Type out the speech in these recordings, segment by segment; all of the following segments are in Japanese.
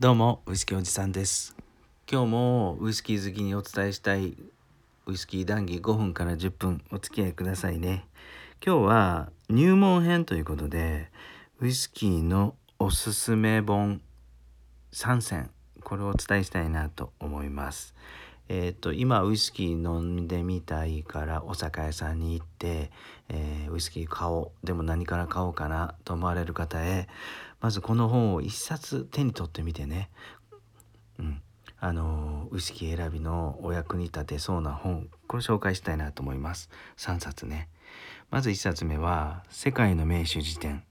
どうもウイスキーおじさんです。今日もウイスキー好きにお伝えしたいウイスキー談義5分から10分お付き合いくださいね。今日は入門編ということでウイスキーのおすすめ本3選これをお伝えしたいなと思います。えーと、今ウイスキー飲んでみたいからお酒屋さんに行って、えー、ウイスキー買おう。でも何から買おうかなと思われる方へまずこの本を一冊手に取ってみてね、うん、あのウイスキー選びのお役に立てそうな本これ紹介したいなと思います。3冊ね。まず1冊目は「世界の名手辞典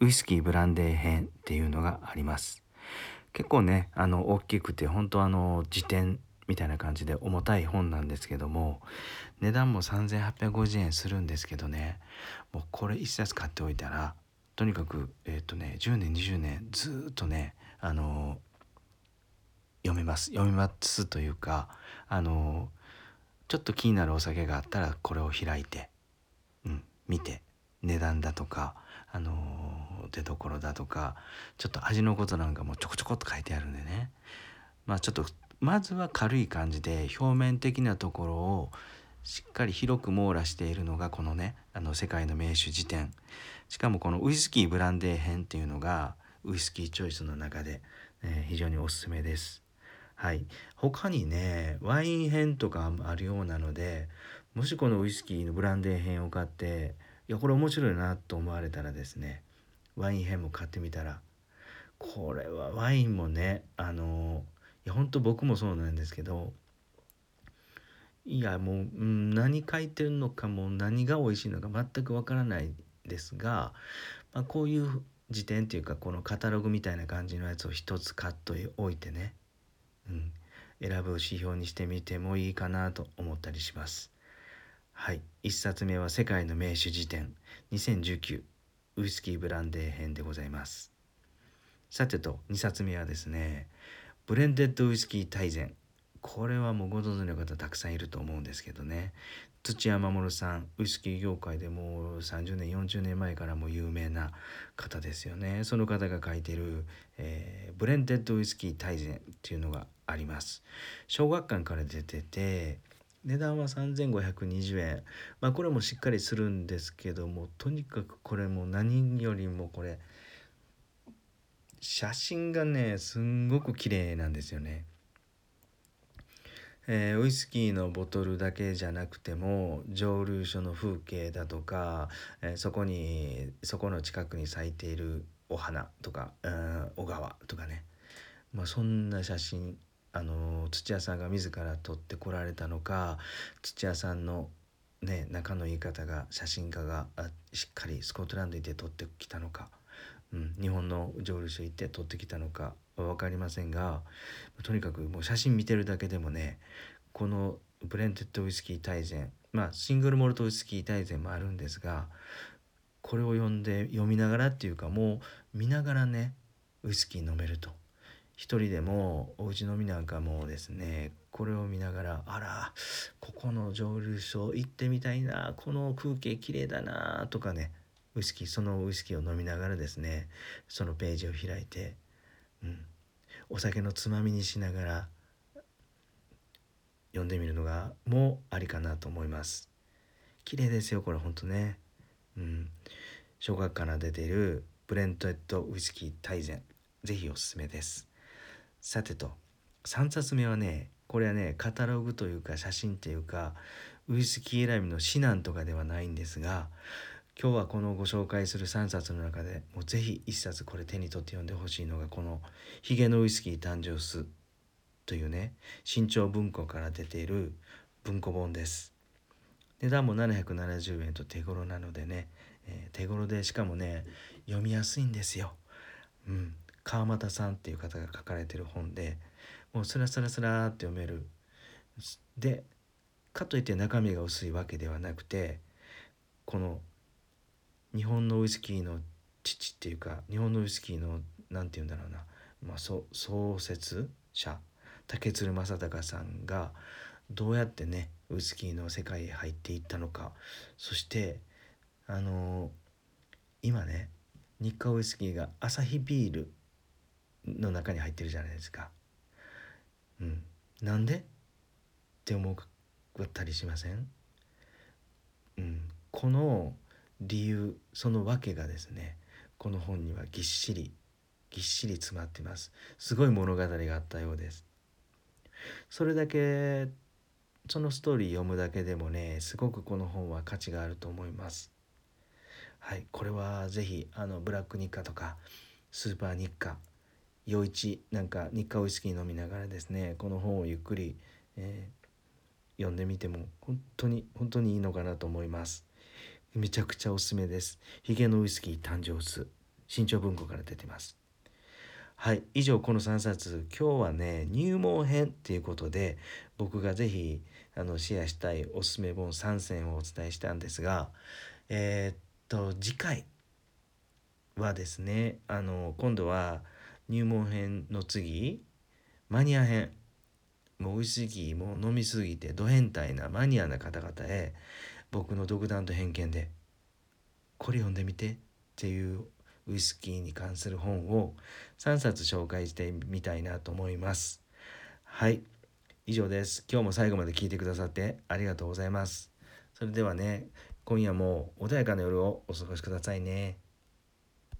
ウイスキーブランデー編」っていうのがあります。結構ねあの大きくて本当あの辞典みたいな感じで重たい本なんですけども値段も3850円するんですけどねもうこれ1冊買っておいたらとにかくえっ、ー、とね10年20年ずっとねあの読めます。読めますというかあのちょっと気になるお酒があったらこれを開いて、うん、見て値段だとかあの出どころだとかちょっと味のことなんかもちょこちょこっと書いてあるんでね。まあちょっとまずは軽い感じで表面的なところをしっかり広く網羅しているのがこのねあの世界の名手辞典しかもこのウイスキーブランデー編っていうのがウイスキーチョイスの中で、えー、非常におすすめです。はい、他にねワイン編とかあるようなのでもしこのウイスキーのブランデー編を買っていやこれ面白いなと思われたらですねワイン編も買ってみたらこれはワインもねあのや本当僕もそうなんですけどいやもう、うん、何書いてるのかも何が美味しいのか全くわからないですが、まあ、こういう辞典っていうかこのカタログみたいな感じのやつを一つ買っておいてね、うん、選ぶ指標にしてみてもいいかなと思ったりします。はい、1冊目は「世界の名手辞典2019ウイスキーブランデー編」でございます。さてと2冊目はですねブレンデッドウイスキー大全。これはもうご存知の方たくさんいると思うんですけどね。土屋守さんウイスキー業界でもう30年40年前からも有名な方ですよね。その方が書いてる、えー、ブレンデッドウイスキー大全っていうのがあります。小学館から出てて値段は3520円。まあこれもしっかりするんですけどもとにかくこれも何よりもこれ写真がねすんごく綺麗なんですよね。えー、ウイスキーのボトルだけじゃなくても蒸留所の風景だとか、えー、そこにそこの近くに咲いているお花とか、うん、小川とかね、まあ、そんな写真あの土屋さんが自ら撮ってこられたのか土屋さんのね仲のいい方が写真家がしっかりスコットランドで撮ってきたのかうん、日本の蒸留所行って撮ってきたのかは分かりませんがとにかくもう写真見てるだけでもねこのブレンテッドウイスキー大全まあシングルモルトウイスキー大全もあるんですがこれを読んで読みながらっていうかもう見ながらねウイスキー飲めると。一人でもお家飲みなんかもですねこれを見ながらあらここの蒸留所行ってみたいなこの風景綺麗だなとかねウイスキーそのウイスキーを飲みながらですねそのページを開いて、うん、お酒のつまみにしながら読んでみるのがもうありかなと思います。綺麗ですよこれほんとね。うん。小学館から出ているブレントエッドウイスキー大全ぜひおすすめです。さてと3冊目はねこれはねカタログというか写真っていうかウイスキー選びの指南とかではないんですが今日はこのご紹介する3冊の中でもうぜひ1冊これ手に取って読んでほしいのがこの「ヒゲのウイスキー誕生す」というね新潮文庫から出ている文庫本です。値段も770円と手頃なのでね、えー、手頃でしかもね読みやすいんですよ。うん、川又さんっていう方が書かれてる本でもうスラスラスラって読める。でかといって中身が薄いわけではなくてこの日本のウイスキーの父っていうか日本のウイスキーの何て言うんだろうな、まあ、創設者竹鶴正隆さんがどうやってねウイスキーの世界へ入っていったのか。そしてあのー、今ね日課ウイスキーがアサヒビールの中に入ってるじゃないですか。うん、なんで？って思ったりしません、うん、この理由その訳がですねこの本にはぎっしりぎっしり詰まってます。すごい物語があったようです。それだけそのストーリー読むだけでもねすごくこの本は価値があると思います。はいこれは是非あのブラック日課とかスーパー日課余市なんか日課ウイスキー飲みながらですねこの本をゆっくり、えー、読んでみても本当に本当にいいのかなと思います。めちゃくちゃおすすめです。ヒゲのウイスキー誕生数。新潮文庫から出てます。はい以上この3冊。今日はね入門編っていうことで僕が是非あのシェアしたいおすすめ本3選をお伝えしたんですがえー、っと次回はですねあの今度は入門編の次マニア編。もうウイスキーも飲みすぎてド変態なマニアな方々へ僕の独断と偏見でこれ読んでみてっていうウイスキーに関する本を3冊紹介してみたいなと思います。はい。以上です。今日も最後まで聞いてくださってありがとうございます。それではね今夜も穏やかな夜をお過ごしくださいね。